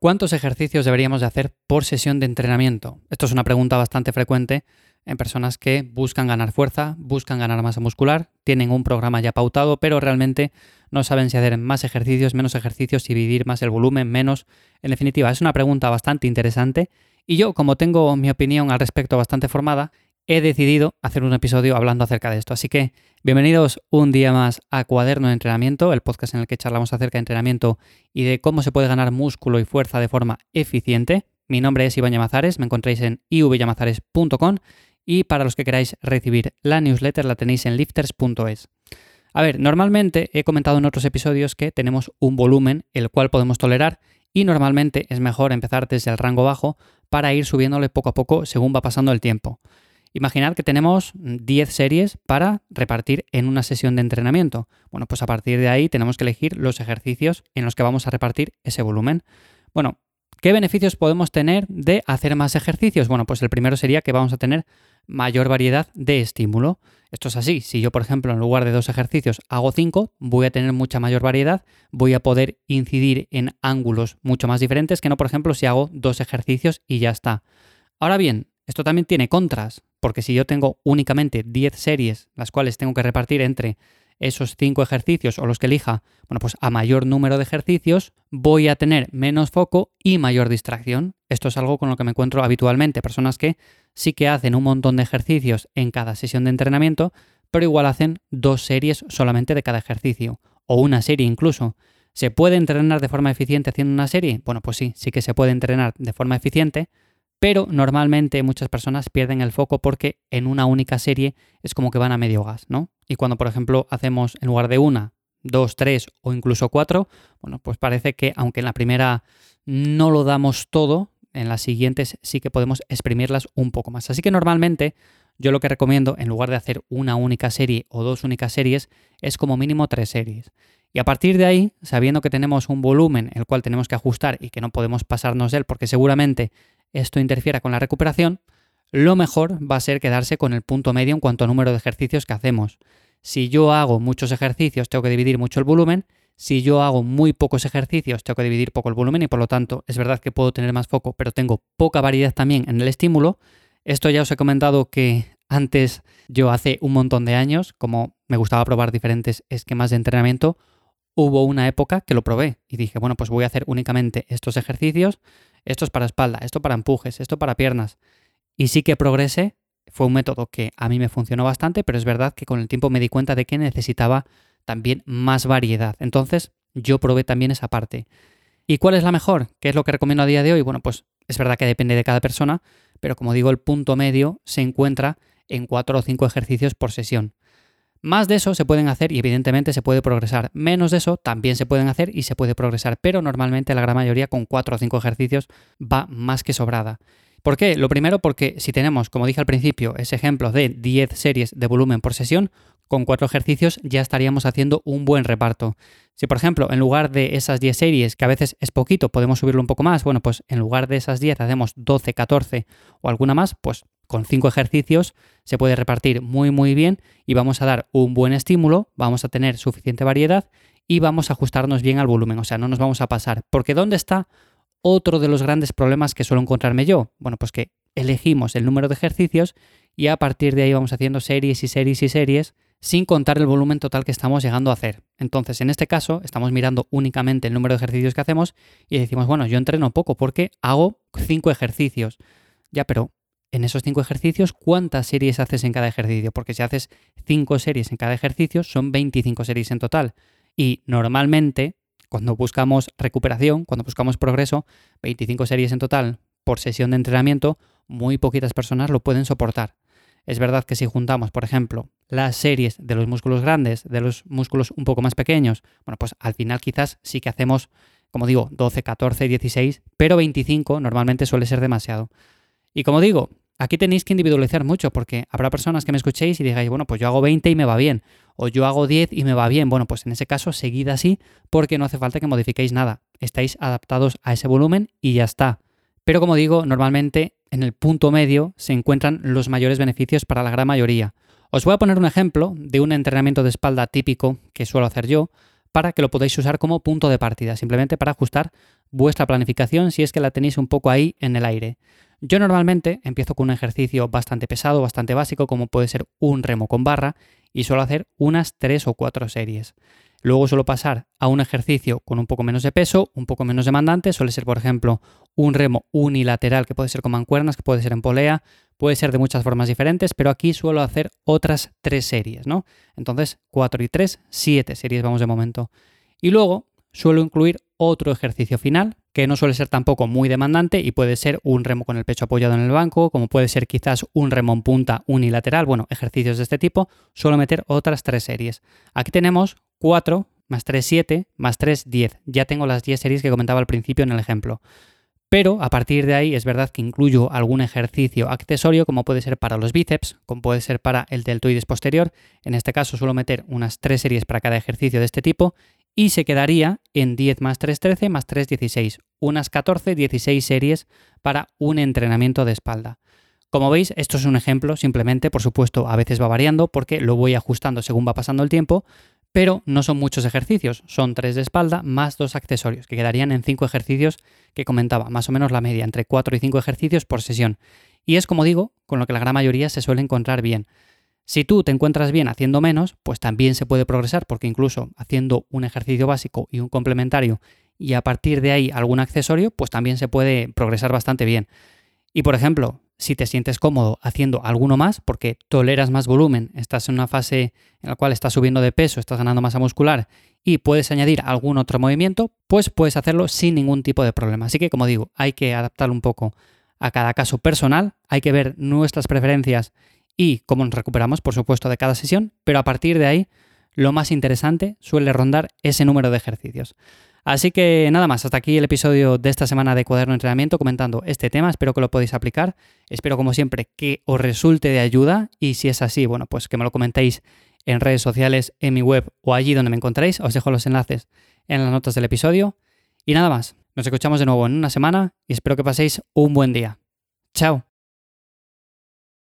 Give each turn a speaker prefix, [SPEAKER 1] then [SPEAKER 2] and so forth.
[SPEAKER 1] ¿Cuántos ejercicios deberíamos de hacer por sesión de entrenamiento? Esto es una pregunta bastante frecuente en personas que buscan ganar fuerza, buscan ganar masa muscular, tienen un programa ya pautado, pero realmente no saben si hacer más ejercicios, menos ejercicios, si dividir más el volumen, menos. En definitiva, es una pregunta bastante interesante y yo, como tengo mi opinión al respecto bastante formada, he decidido hacer un episodio hablando acerca de esto. Así que bienvenidos un día más a Cuaderno de Entrenamiento, el podcast en el que charlamos acerca de entrenamiento y de cómo se puede ganar músculo y fuerza de forma eficiente. Mi nombre es Iván Llamazares, me encontráis en ivyamazares.com y para los que queráis recibir la newsletter la tenéis en lifters.es. A ver, normalmente he comentado en otros episodios que tenemos un volumen el cual podemos tolerar y normalmente es mejor empezar desde el rango bajo para ir subiéndole poco a poco según va pasando el tiempo. Imaginad que tenemos 10 series para repartir en una sesión de entrenamiento. Bueno, pues a partir de ahí tenemos que elegir los ejercicios en los que vamos a repartir ese volumen. Bueno, ¿qué beneficios podemos tener de hacer más ejercicios? Bueno, pues el primero sería que vamos a tener mayor variedad de estímulo. Esto es así, si yo por ejemplo en lugar de dos ejercicios hago cinco, voy a tener mucha mayor variedad, voy a poder incidir en ángulos mucho más diferentes que no por ejemplo si hago dos ejercicios y ya está. Ahora bien, esto también tiene contras, porque si yo tengo únicamente 10 series, las cuales tengo que repartir entre esos 5 ejercicios o los que elija, bueno, pues a mayor número de ejercicios voy a tener menos foco y mayor distracción. Esto es algo con lo que me encuentro habitualmente, personas que sí que hacen un montón de ejercicios en cada sesión de entrenamiento, pero igual hacen dos series solamente de cada ejercicio, o una serie incluso. ¿Se puede entrenar de forma eficiente haciendo una serie? Bueno, pues sí, sí que se puede entrenar de forma eficiente, pero normalmente muchas personas pierden el foco porque en una única serie es como que van a medio gas, ¿no? Y cuando, por ejemplo, hacemos en lugar de una, dos, tres o incluso cuatro, bueno, pues parece que aunque en la primera no lo damos todo, en las siguientes sí que podemos exprimirlas un poco más. Así que normalmente yo lo que recomiendo, en lugar de hacer una única serie o dos únicas series, es como mínimo tres series. Y a partir de ahí, sabiendo que tenemos un volumen el cual tenemos que ajustar y que no podemos pasarnos de él porque seguramente esto interfiera con la recuperación, lo mejor va a ser quedarse con el punto medio en cuanto a número de ejercicios que hacemos. Si yo hago muchos ejercicios, tengo que dividir mucho el volumen. Si yo hago muy pocos ejercicios, tengo que dividir poco el volumen y por lo tanto es verdad que puedo tener más foco, pero tengo poca variedad también en el estímulo. Esto ya os he comentado que antes yo hace un montón de años, como me gustaba probar diferentes esquemas de entrenamiento, hubo una época que lo probé y dije, bueno, pues voy a hacer únicamente estos ejercicios, esto es para espalda, esto para empujes, esto para piernas. Y sí que progresé, fue un método que a mí me funcionó bastante, pero es verdad que con el tiempo me di cuenta de que necesitaba también más variedad. Entonces yo probé también esa parte. ¿Y cuál es la mejor? ¿Qué es lo que recomiendo a día de hoy? Bueno, pues es verdad que depende de cada persona, pero como digo, el punto medio se encuentra en cuatro o cinco ejercicios por sesión. Más de eso se pueden hacer y evidentemente se puede progresar. Menos de eso también se pueden hacer y se puede progresar, pero normalmente la gran mayoría con 4 o 5 ejercicios va más que sobrada. ¿Por qué? Lo primero porque si tenemos, como dije al principio, ese ejemplo de 10 series de volumen por sesión, con 4 ejercicios ya estaríamos haciendo un buen reparto. Si por ejemplo, en lugar de esas 10 series, que a veces es poquito, podemos subirlo un poco más, bueno, pues en lugar de esas 10 hacemos 12, 14 o alguna más, pues con cinco ejercicios se puede repartir muy muy bien y vamos a dar un buen estímulo, vamos a tener suficiente variedad y vamos a ajustarnos bien al volumen, o sea, no nos vamos a pasar. Porque ¿dónde está otro de los grandes problemas que suelo encontrarme yo? Bueno, pues que elegimos el número de ejercicios y a partir de ahí vamos haciendo series y series y series sin contar el volumen total que estamos llegando a hacer. Entonces, en este caso, estamos mirando únicamente el número de ejercicios que hacemos y decimos, bueno, yo entreno poco porque hago cinco ejercicios. Ya, pero en esos cinco ejercicios, ¿cuántas series haces en cada ejercicio? Porque si haces cinco series en cada ejercicio, son 25 series en total. Y normalmente, cuando buscamos recuperación, cuando buscamos progreso, 25 series en total por sesión de entrenamiento, muy poquitas personas lo pueden soportar. Es verdad que si juntamos, por ejemplo, las series de los músculos grandes, de los músculos un poco más pequeños, bueno, pues al final quizás sí que hacemos, como digo, 12, 14, 16, pero 25 normalmente suele ser demasiado. Y como digo, aquí tenéis que individualizar mucho porque habrá personas que me escuchéis y digáis, bueno, pues yo hago 20 y me va bien, o yo hago 10 y me va bien. Bueno, pues en ese caso seguid así porque no hace falta que modifiquéis nada. Estáis adaptados a ese volumen y ya está. Pero como digo, normalmente en el punto medio se encuentran los mayores beneficios para la gran mayoría. Os voy a poner un ejemplo de un entrenamiento de espalda típico que suelo hacer yo para que lo podáis usar como punto de partida, simplemente para ajustar vuestra planificación si es que la tenéis un poco ahí en el aire. Yo normalmente empiezo con un ejercicio bastante pesado, bastante básico, como puede ser un remo con barra, y suelo hacer unas 3 o 4 series. Luego suelo pasar a un ejercicio con un poco menos de peso, un poco menos demandante. Suele ser, por ejemplo, un remo unilateral que puede ser con mancuernas, que puede ser en polea, puede ser de muchas formas diferentes, pero aquí suelo hacer otras tres series, ¿no? Entonces, 4 y 3, 7 series vamos de momento. Y luego suelo incluir otro ejercicio final, que no suele ser tampoco muy demandante y puede ser un remo con el pecho apoyado en el banco, como puede ser quizás un remo en punta unilateral, bueno, ejercicios de este tipo, suelo meter otras tres series. Aquí tenemos 4 más 3, 7, más 3, 10. Ya tengo las 10 series que comentaba al principio en el ejemplo. Pero a partir de ahí es verdad que incluyo algún ejercicio accesorio como puede ser para los bíceps, como puede ser para el deltoides posterior. En este caso suelo meter unas 3 series para cada ejercicio de este tipo y se quedaría en 10 más 3, 13 más 3, 16. Unas 14, 16 series para un entrenamiento de espalda. Como veis, esto es un ejemplo, simplemente, por supuesto, a veces va variando porque lo voy ajustando según va pasando el tiempo, pero no son muchos ejercicios, son tres de espalda más dos accesorios, que quedarían en cinco ejercicios que comentaba, más o menos la media, entre cuatro y cinco ejercicios por sesión. Y es como digo, con lo que la gran mayoría se suele encontrar bien. Si tú te encuentras bien haciendo menos, pues también se puede progresar, porque incluso haciendo un ejercicio básico y un complementario y a partir de ahí algún accesorio, pues también se puede progresar bastante bien. Y por ejemplo, si te sientes cómodo haciendo alguno más, porque toleras más volumen, estás en una fase en la cual estás subiendo de peso, estás ganando masa muscular y puedes añadir algún otro movimiento, pues puedes hacerlo sin ningún tipo de problema. Así que, como digo, hay que adaptarlo un poco a cada caso personal, hay que ver nuestras preferencias y cómo nos recuperamos, por supuesto, de cada sesión, pero a partir de ahí, lo más interesante suele rondar ese número de ejercicios. Así que nada más, hasta aquí el episodio de esta semana de Cuaderno de Entrenamiento comentando este tema. Espero que lo podáis aplicar. Espero, como siempre, que os resulte de ayuda. Y si es así, bueno, pues que me lo comentéis en redes sociales, en mi web o allí donde me encontréis. Os dejo los enlaces en las notas del episodio. Y nada más, nos escuchamos de nuevo en una semana y espero que paséis un buen día. Chao.